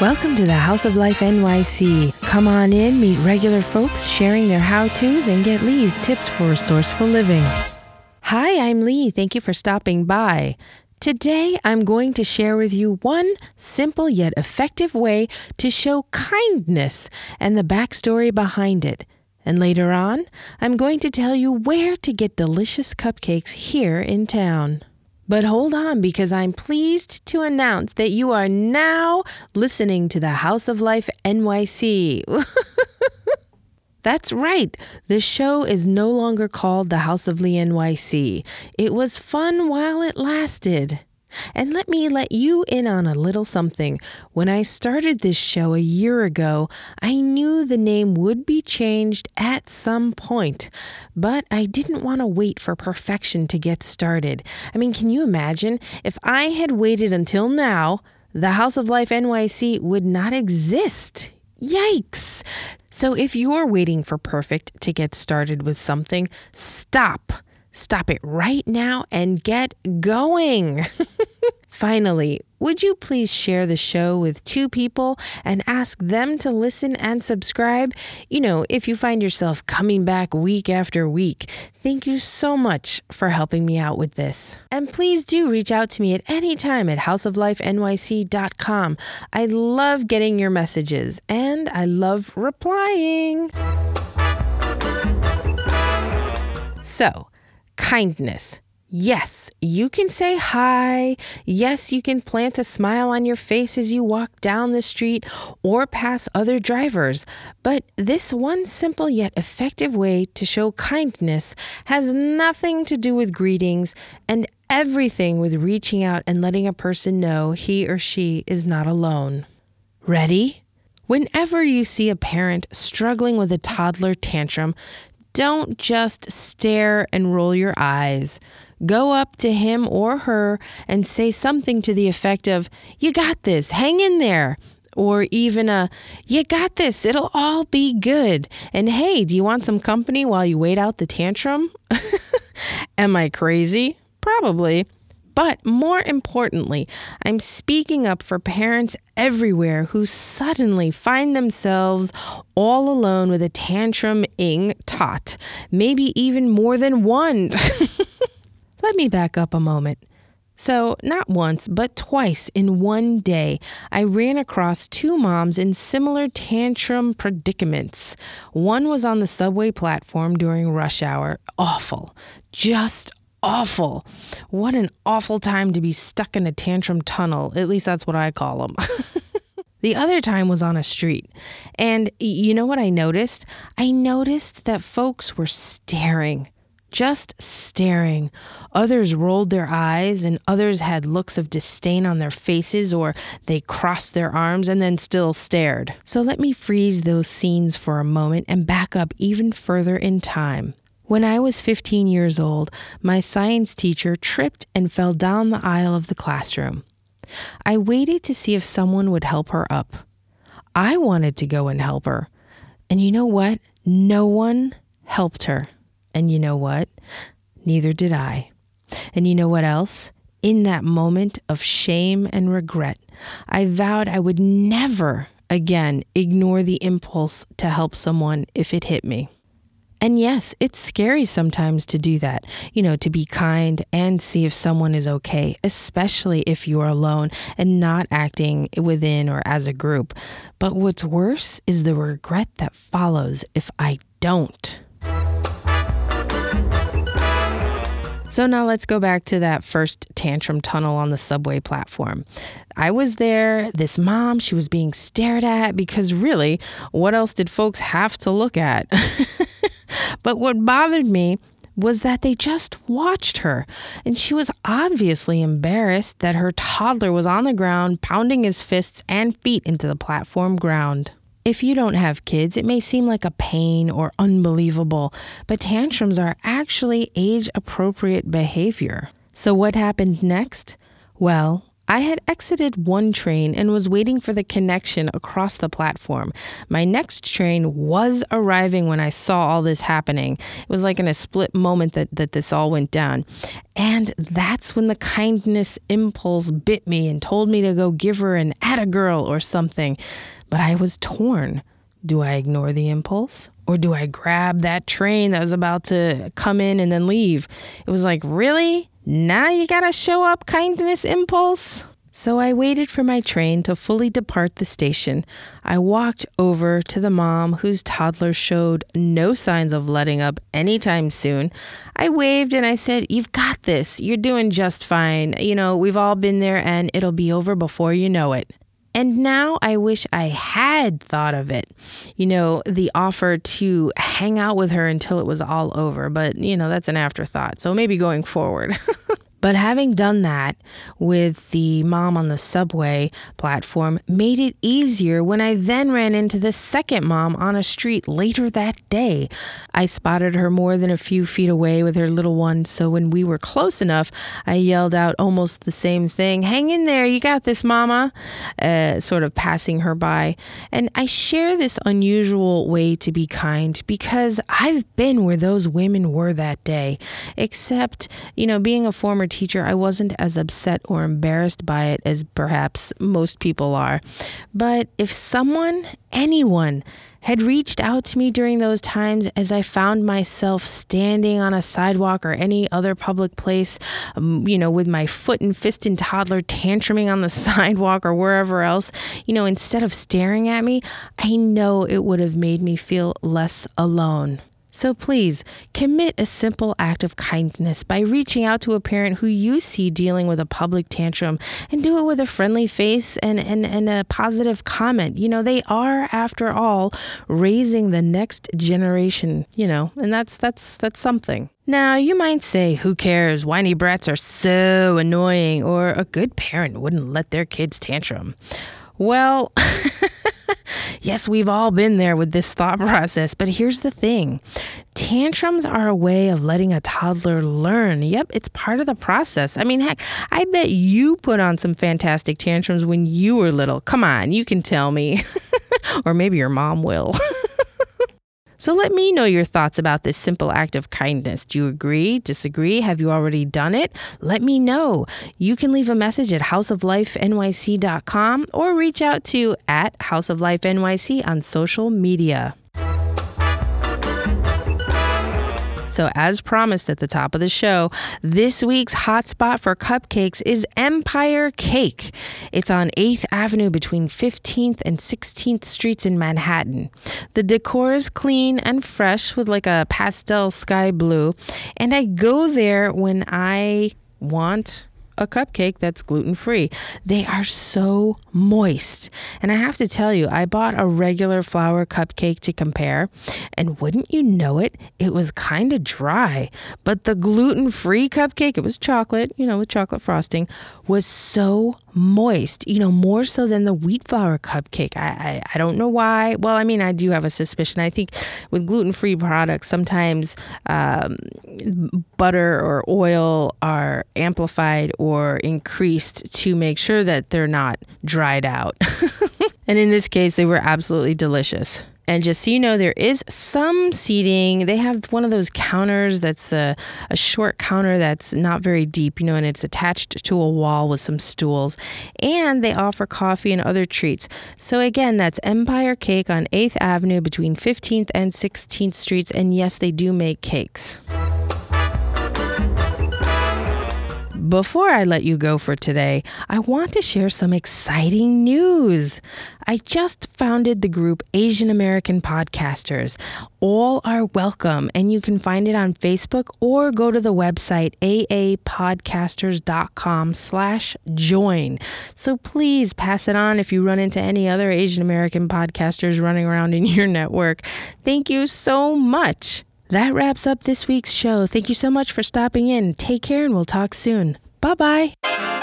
Welcome to the House of Life NYC. Come on in, meet regular folks sharing their how to's, and get Lee's tips for resourceful living. Hi, I'm Lee. Thank you for stopping by. Today, I'm going to share with you one simple yet effective way to show kindness and the backstory behind it. And later on, I'm going to tell you where to get delicious cupcakes here in town. But hold on, because I'm pleased to announce that you are now listening to the House of Life NYC. That's right. The show is no longer called the House of Lee NYC. It was fun while it lasted. And let me let you in on a little something. When I started this show a year ago, I knew the name would be changed at some point, but I didn't want to wait for perfection to get started. I mean, can you imagine if I had waited until now? The House of Life NYC would not exist. Yikes! So if you're waiting for perfect to get started with something, stop. Stop it right now and get going. Finally, would you please share the show with two people and ask them to listen and subscribe? You know, if you find yourself coming back week after week, thank you so much for helping me out with this. And please do reach out to me at any time at houseoflifenyc.com. I love getting your messages and I love replying. So, kindness. Yes, you can say hi. Yes, you can plant a smile on your face as you walk down the street or pass other drivers. But this one simple yet effective way to show kindness has nothing to do with greetings and everything with reaching out and letting a person know he or she is not alone. Ready? Whenever you see a parent struggling with a toddler tantrum, don't just stare and roll your eyes. Go up to him or her and say something to the effect of, You got this, hang in there. Or even a, You got this, it'll all be good. And hey, do you want some company while you wait out the tantrum? Am I crazy? Probably. But more importantly, I'm speaking up for parents everywhere who suddenly find themselves all alone with a tantrum ing tot, maybe even more than one. Let me back up a moment. So, not once, but twice in one day, I ran across two moms in similar tantrum predicaments. One was on the subway platform during rush hour. Awful. Just awful. What an awful time to be stuck in a tantrum tunnel. At least that's what I call them. the other time was on a street. And you know what I noticed? I noticed that folks were staring just staring. Others rolled their eyes, and others had looks of disdain on their faces, or they crossed their arms and then still stared. So let me freeze those scenes for a moment and back up even further in time. When I was 15 years old, my science teacher tripped and fell down the aisle of the classroom. I waited to see if someone would help her up. I wanted to go and help her. And you know what? No one helped her. And you know what? Neither did I. And you know what else? In that moment of shame and regret, I vowed I would never again ignore the impulse to help someone if it hit me. And yes, it's scary sometimes to do that, you know, to be kind and see if someone is okay, especially if you're alone and not acting within or as a group. But what's worse is the regret that follows if I don't. So now let's go back to that first tantrum tunnel on the subway platform. I was there, this mom, she was being stared at because really, what else did folks have to look at? but what bothered me was that they just watched her. And she was obviously embarrassed that her toddler was on the ground pounding his fists and feet into the platform ground. If you don't have kids, it may seem like a pain or unbelievable, but tantrums are actually age appropriate behavior. So, what happened next? Well, I had exited one train and was waiting for the connection across the platform. My next train was arriving when I saw all this happening. It was like in a split moment that, that this all went down. And that's when the kindness impulse bit me and told me to go give her an atta girl or something. But I was torn. Do I ignore the impulse? Or do I grab that train that was about to come in and then leave? It was like, really? Now you gotta show up, kindness impulse. So I waited for my train to fully depart the station. I walked over to the mom whose toddler showed no signs of letting up anytime soon. I waved and I said, You've got this. You're doing just fine. You know, we've all been there and it'll be over before you know it. And now I wish I had thought of it. You know, the offer to hang out with her until it was all over, but you know, that's an afterthought. So maybe going forward. But having done that with the mom on the subway platform made it easier when I then ran into the second mom on a street later that day. I spotted her more than a few feet away with her little one, so when we were close enough, I yelled out almost the same thing Hang in there, you got this, mama, uh, sort of passing her by. And I share this unusual way to be kind because I've been where those women were that day, except, you know, being a former teacher, I wasn't as upset or embarrassed by it as perhaps most people are. But if someone, anyone, had reached out to me during those times as I found myself standing on a sidewalk or any other public place, um, you know, with my foot and fist and toddler tantruming on the sidewalk or wherever else, you know, instead of staring at me, I know it would have made me feel less alone. So please commit a simple act of kindness by reaching out to a parent who you see dealing with a public tantrum and do it with a friendly face and, and, and a positive comment. You know, they are, after all, raising the next generation, you know, and that's that's that's something. Now, you might say, who cares? Whiny brats are so annoying, or a good parent wouldn't let their kids tantrum. Well, yes, we've all been there with this thought process, but here's the thing tantrums are a way of letting a toddler learn. Yep, it's part of the process. I mean, heck, I bet you put on some fantastic tantrums when you were little. Come on, you can tell me. or maybe your mom will. So let me know your thoughts about this simple act of kindness. Do you agree, disagree? Have you already done it? Let me know. You can leave a message at houseoflifenyc.com or reach out to at houseoflifenyc on social media. So, as promised at the top of the show, this week's hotspot for cupcakes is Empire Cake. It's on 8th Avenue between 15th and 16th Streets in Manhattan. The decor is clean and fresh with like a pastel sky blue. And I go there when I want a cupcake that's gluten free. They are so moist. And I have to tell you, I bought a regular flour cupcake to compare, and wouldn't you know it, it was kind of dry. But the gluten free cupcake, it was chocolate, you know, with chocolate frosting, was so moist, you know, more so than the wheat flour cupcake. I, I, I don't know why. Well, I mean, I do have a suspicion. I think with gluten free products, sometimes um, butter or oil are amplified or increased to make sure that they're not dried out. and in this case, they were absolutely delicious. And just so you know, there is some seating. They have one of those counters that's a, a short counter that's not very deep, you know, and it's attached to a wall with some stools. And they offer coffee and other treats. So again, that's Empire Cake on 8th Avenue between 15th and 16th Streets. And yes, they do make cakes. Before I let you go for today, I want to share some exciting news. I just founded the group Asian American Podcasters. All are welcome, and you can find it on Facebook or go to the website aapodcasters.com slash join. So please pass it on if you run into any other Asian American podcasters running around in your network. Thank you so much. That wraps up this week's show. Thank you so much for stopping in. Take care and we'll talk soon. Bye bye.